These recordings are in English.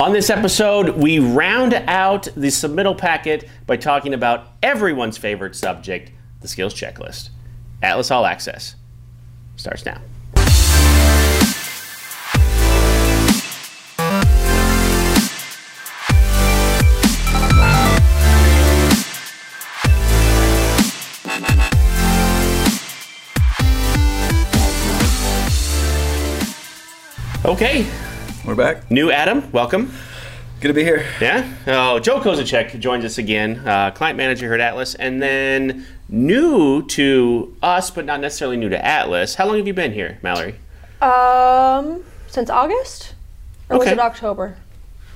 On this episode, we round out the submittal packet by talking about everyone's favorite subject, the skills checklist. Atlas All Access starts now. Okay, We're back. new Adam, welcome. Good to be here. Yeah. Oh, Joe Kozacek joins us again, uh, client manager here at Atlas, and then new to us, but not necessarily new to Atlas. How long have you been here, Mallory? Um, since August, or was it October?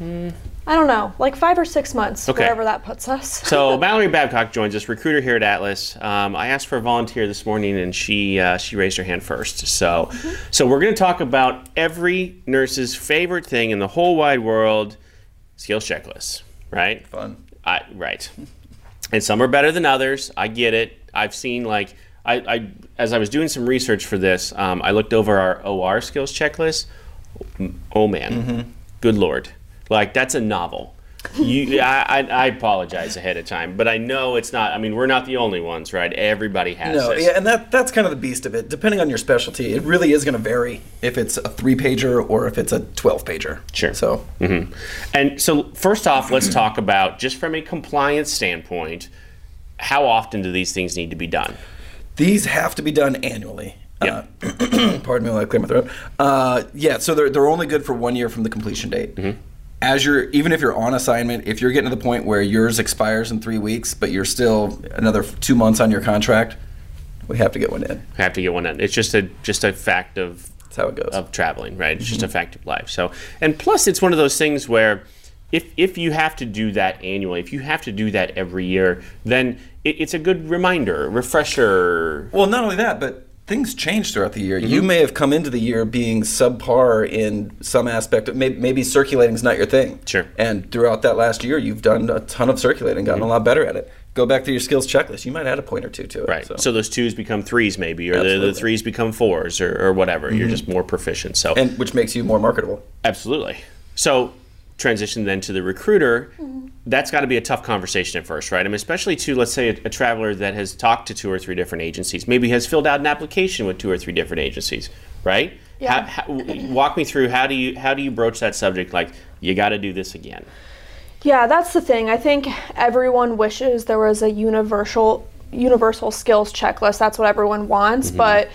I don't know, like five or six months, Okay. wherever that puts us. So Mallory Babcock joins us, recruiter here at Atlas. Um, I asked for a volunteer this morning, and she uh, she raised her hand first. So, so we're going to talk about every nurse's favorite thing in the whole wide world: skills checklists. Right? Fun. I, right. And some are better than others. I get it. I've seen like I, I as I was doing some research for this, um, I looked over our OR skills checklist. Oh man, good lord! Like that's a novel. You, I, I, I apologize ahead of time, but I know it's not. I mean, we're not the only ones, right? Everybody has No, this. yeah, and that that's kind of the beast of it. Depending on your specialty, it really is going to vary if it's a three pager or if it's a twelve pager. Sure. So And so, first off, let's talk about just from a compliance standpoint, how often do these things need to be done? these have to be done annually. Yeah. Uh, pardon me while I clear my throat. Uh, yeah, so they're they're only good for one year from the completion date. Mm-hmm. As you're even if you're on assignment, if you're getting to the point where yours expires in three weeks, but you're still another two months on your contract, we have to get one in. We have to get one in. It's just a just a fact of That's how it goes. of traveling, right? It's just a mm-hmm. fact of life. So, and plus, it's one of those things where if if you have to do that annually, if you have to do that every year, then it, it's a good reminder, refresher. Well, not only that, but things change throughout the year. You may have come into the year being subpar in some aspect. Of, maybe, maybe circulating is not your thing. Sure. And throughout that last year, you've done a ton of circulating, gotten a lot better at it. Go back to your skills checklist. You might add a point or two to it. Right. So. So, those twos become threes, maybe, or the, the Mm-hmm. threes become fours, or, or whatever. You're just more proficient. So, and which makes you more marketable. Absolutely. So transition then to the recruiter. That's got to be a tough conversation at first, right? I mean, especially to let's say a, a traveler that has talked to two or three different agencies, maybe has filled out an application with two or three different agencies, right? Yeah. How, how, walk me through how do you how do you broach that subject? Like you got to do this again. Yeah, that's the thing. I think everyone wishes there was a universal universal skills checklist. That's what everyone wants, mm-hmm. but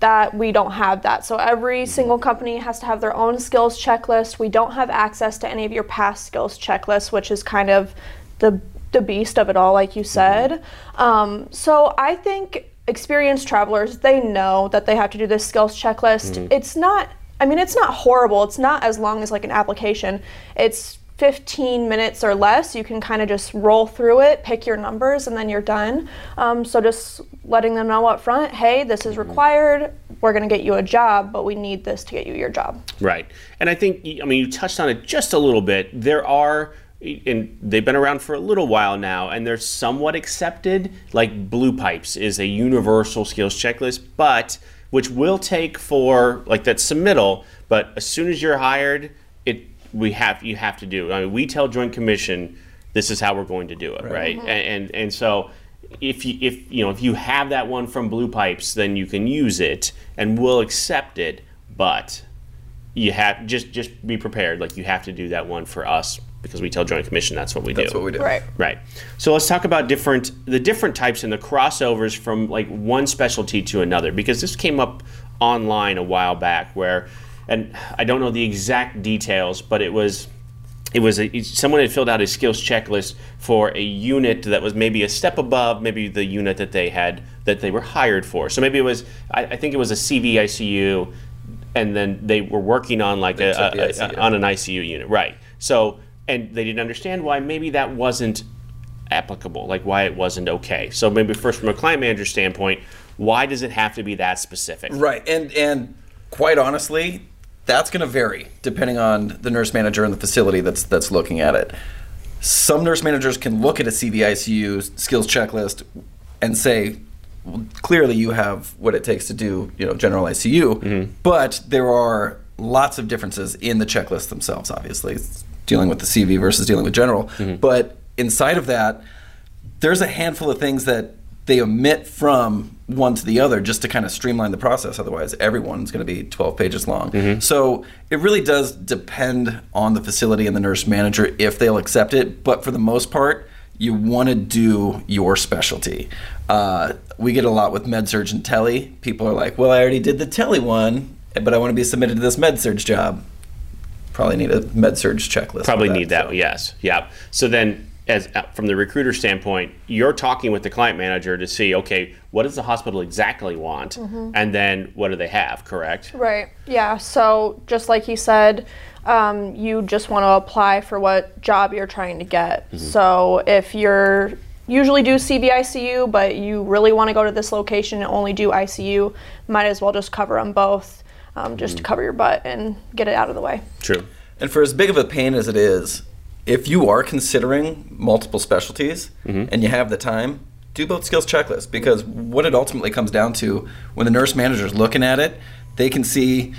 that we don't have that. So every mm-hmm. single company has to have their own skills checklist. We don't have access to any of your past skills checklists, which is kind of the the beast of it all, like you mm-hmm. said. Um, so I think experienced travelers they know that they have to do this skills checklist. Mm-hmm. It's not. I mean, it's not horrible. It's not as long as like an application. It's 15 minutes or less, you can kind of just roll through it, pick your numbers, and then you're done. Um, so just letting them know up front, hey, this is required. We're going to get you a job, but we need this to get you your job. Right. And I think, I mean, you touched on it just a little bit. There are, and they've been around for a little while now, and they're somewhat accepted. Like Blue Pipes is a universal skills checklist, but which will take for like that submittal. But as soon as you're hired, we have you have to do. I mean, we tell Joint Commission this is how we're going to do it, right? Mm-hmm. And, and and so if you if you know if you have that one from Blue Pipes, then you can use it, and we'll accept it. But you have just just be prepared. Like you have to do that one for us because we tell Joint Commission that's what we That's do. That's what we do. Right. Right. So let's talk about different the different types and the crossovers from like one specialty to another because this came up online a while back where and I don't know the exact details, but it was it was a, someone had filled out a skills checklist for a unit that was maybe a step above maybe the unit that they had that they were hired for. So maybe it was I, I think it was a CVICU, and then they were working on like a, a- a- on an ICU unit, right? So and they didn't understand why maybe that wasn't applicable, like why it wasn't okay. So maybe first from a client manager standpoint, why does it have to be that specific? Right, and and quite honestly, that's going to vary depending on the nurse manager and the facility that's that's looking at it. Some nurse managers can look at a CVICU skills checklist and say, well, clearly you have what it takes to do, you know, general ICU. Mm-hmm. But there are lots of differences in the checklist themselves. Obviously, dealing with the CV versus dealing with general. Mm-hmm. But inside of that, there's a handful of things that they omit from one to the other just to kind of streamline the process. Otherwise, everyone's going to be 12 pages long. So it really does depend on the facility and the nurse manager if they'll accept it. But for the most part, you want to do your specialty. Uh, we get a lot with MedSurg and tele. People are like, well, I already did the tele one, but I want to be submitted to this MedSurg job. Probably need a MedSurg checklist. for Probably need that. so. Yes. Yeah. So then, as uh, from the recruiter standpoint, you're talking with the client manager to see, okay, what does the hospital exactly want, and then what do they have? Correct. Right. Yeah. So just like he said, um, you just want to apply for what job you're trying to get. So if you're usually do CVICU, but you really want to go to this location and only do ICU, might as well just cover them both, um, just to cover your butt and get it out of the way. True. And for as big of a pain as it is, if you are considering multiple specialties mm-hmm. and you have the time, do both skills checklists because what it ultimately comes down to when the nurse manager is looking at it, they can see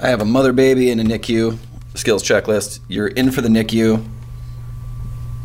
I have a mother baby in a NICU skills checklist. You're in for the NICU.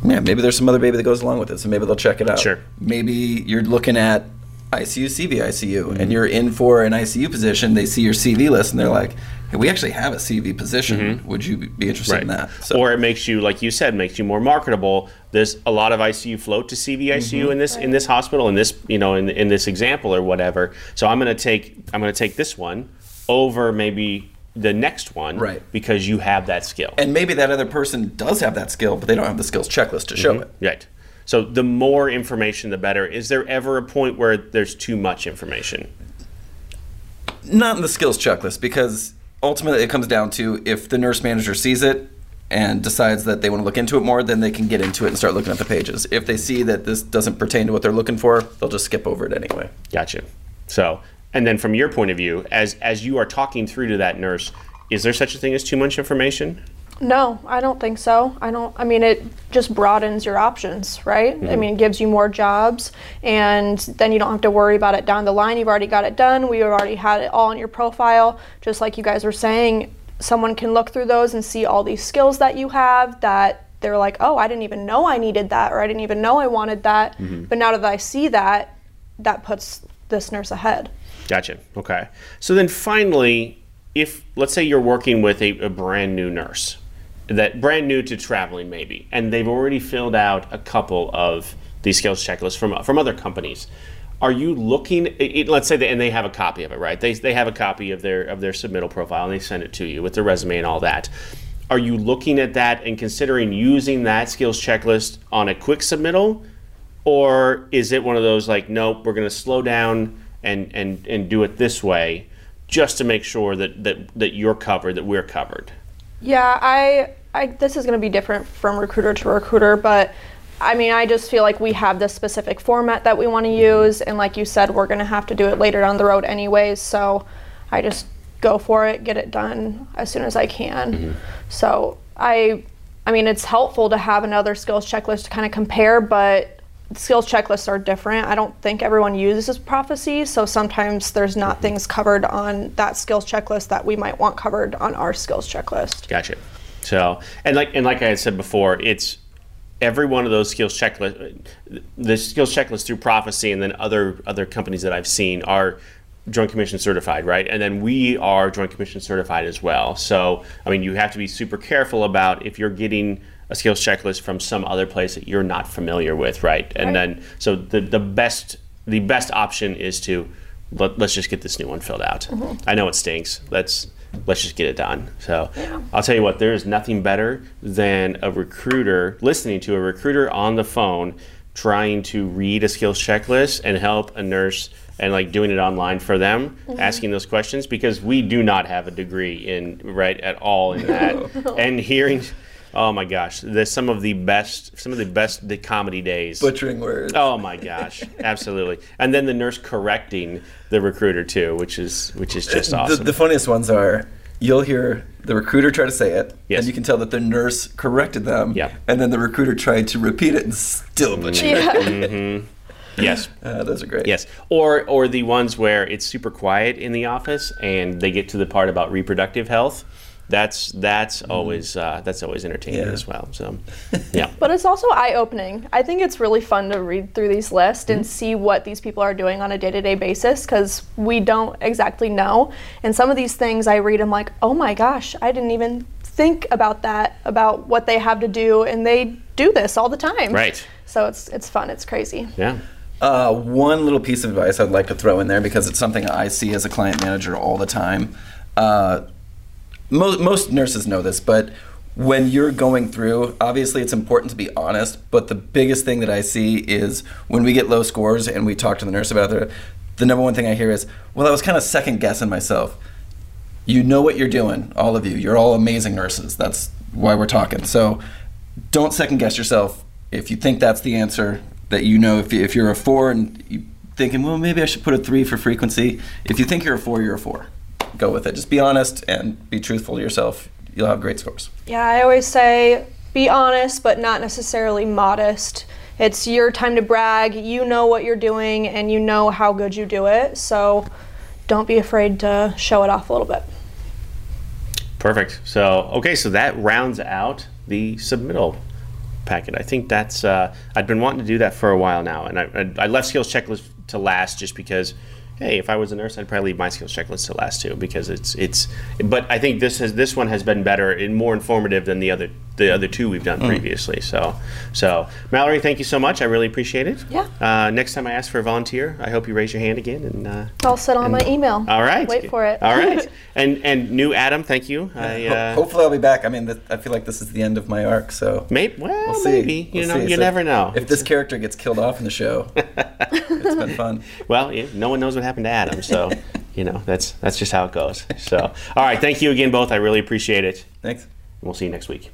Yeah, maybe there's some other baby that goes along with it, so maybe they'll check it out. Sure. Maybe you're looking at ICU, CV, ICU, and mm-hmm. you're in for an ICU position. They see your CV list and they're like, we actually have a CV position. Mm-hmm. Would you be interested in that? Or it makes you, like you said, makes you more marketable. There's a lot of ICU float to CVICU mm-hmm. in this in this hospital, in this you know in, in this example or whatever. So I'm going to take I'm going to take this one over maybe the next one, Right. Because you have that skill. and maybe that other person does have that skill, but they don't have the skills checklist to show mm-hmm. it. Right. So the more information, the better. Is there ever a point where there's too much information? Not in the skills checklist because ultimately it comes down to if the nurse manager sees it and decides that they want to look into it more, then they can get into it and start looking at the pages. If they see that this doesn't pertain to what they're looking for, they'll just skip over it anyway. Gotcha. So, and then from your point of view, as as you are talking through to that nurse, is there such a thing as too much information? No, I don't think so. I don't. I mean, it just broadens your options, right? I mm-hmm. mean, it gives you more jobs, and then you don't have to worry about it down the line. You've already got it done. We already had it all in your profile, just like you guys were saying. Someone can look through those and see all these skills that you have that they're like, oh, I didn't even know I needed that, or I didn't even know I wanted that. Mm-hmm. But now that I see that, that puts this nurse ahead. Gotcha. Okay. So then finally, if let's say you're working with a, a brand new nurse, that brand new to traveling maybe, and they've already filled out a couple of these skills checklists from from other companies. Are you looking? Let's say, they, and they have a copy of it, right? They, they have a copy of their of their submittal profile, and they send it to you with their resume and all that. Are you looking at that and considering using that skills checklist on a quick submittal, or is it one of those like, nope, we're going to slow down and and and do it this way, just to make sure that that that you're covered, that we're covered. Yeah, I, I this is going to be different from recruiter to recruiter, but I mean, I just feel like we have this specific format that we want to mm-hmm. use, and like you said, we're going to have to do it later down the road anyways. So I just go for it, get it done as soon as I can. Mm-hmm. So I, I mean, it's helpful to have another skills checklist to kind of compare, but skills checklists are different. I don't think everyone uses Prophecy, so sometimes there's not mm-hmm. things covered on that skills checklist that we might want covered on our skills checklist. Gotcha. So and like and like I had said before, it's every one of those skills checklist, the skills checklist through Prophecy, and then other other companies that I've seen are Joint Commission certified, right? And then we are Joint Commission certified as well. So I mean, you have to be super careful about if you're getting a skills checklist from some other place that you're not familiar with, right? And Right. then so the the best the best option is to let, let's just get this new one filled out. Mm-hmm. I know it stinks. Let's let's just get it done. So I'll tell you what, there is nothing better than a recruiter listening to a recruiter on the phone trying to read a skills checklist and help a nurse and like doing it online for them mm-hmm. asking those questions because we do not have a degree in right at all in that and hearing oh my gosh there's some of the best some of the best the comedy days Butchering words. Oh my gosh, absolutely! And then the nurse correcting the recruiter too, which is which is just awesome. the funniest ones are you'll hear the recruiter try to say it, Yes. and you can tell that the nurse corrected them, Yeah. and then the recruiter tried to repeat it and still butchered it. Yeah. yes, Uh, those are great. yes. Or or the ones where it's super quiet in the office and they get to the part about reproductive health. That's that's always uh, that's always entertaining Yeah. as well. So, yeah. But it's also eye opening. I think it's really fun to read through these lists Mm-hmm. and see what these people are doing on a day to day basis because we don't exactly know. And some of these things I read, I'm like, oh my gosh, I didn't even think about that, about what they have to do. And they do this all the time. Right. So it's, it's fun. It's crazy. Yeah. Uh, one little piece of advice I'd like to throw in there because it's something I see as a client manager all the time. Uh, most, most nurses know this, but when you're going through, obviously it's important to be honest. But the biggest thing that I see is when we get low scores and we talk to the nurse about it, the number one thing I hear is, "Well, I was kind of second guessing myself." You know what you're doing, all of you. You're all amazing nurses. That's why we're talking. So don't second guess yourself. If you think that's the answer, that you know if, you, if you're a four and you thinking, well, maybe I should put a three for frequency. If you think you're a four, you're a four. Go with it. Just be honest and be truthful to yourself. You'll have great scores. Yeah, I always say be honest, but not necessarily modest. It's your time to brag. You know what you're doing and you know how good you do it. So don't be afraid to show it off a little bit. Perfect. So, okay, so that rounds out the submittal packet. I think that's, uh, I'd been wanting to do that for a while now. And I, I, I left skills checklist to last just because, hey, if I was a nurse, I'd probably leave my skills checklist to last too because it's, it's, but I think this has, this one has been better and more informative than the other, the other two we've done previously. So, so Mallory, thank you so much. I really appreciate it. Yeah. Uh, next time I ask for a volunteer, I hope you raise your hand again and, uh, I'll sit on my email. all right. Wait for it. All right. And, and new Adam, thank you. I, Ho- uh, Hopefully, I'll be back. I mean, th- I feel like this is the end of my arc, so Maybe, well, we'll see. maybe. You We'll know, see. you So never know. If this character gets killed off in the show, it's been fun. well, yeah, no one knows what happened to Adam, so you know that's that's just how it goes. So, all right, thank you again, both. I really appreciate it. Thanks. We'll see you next week.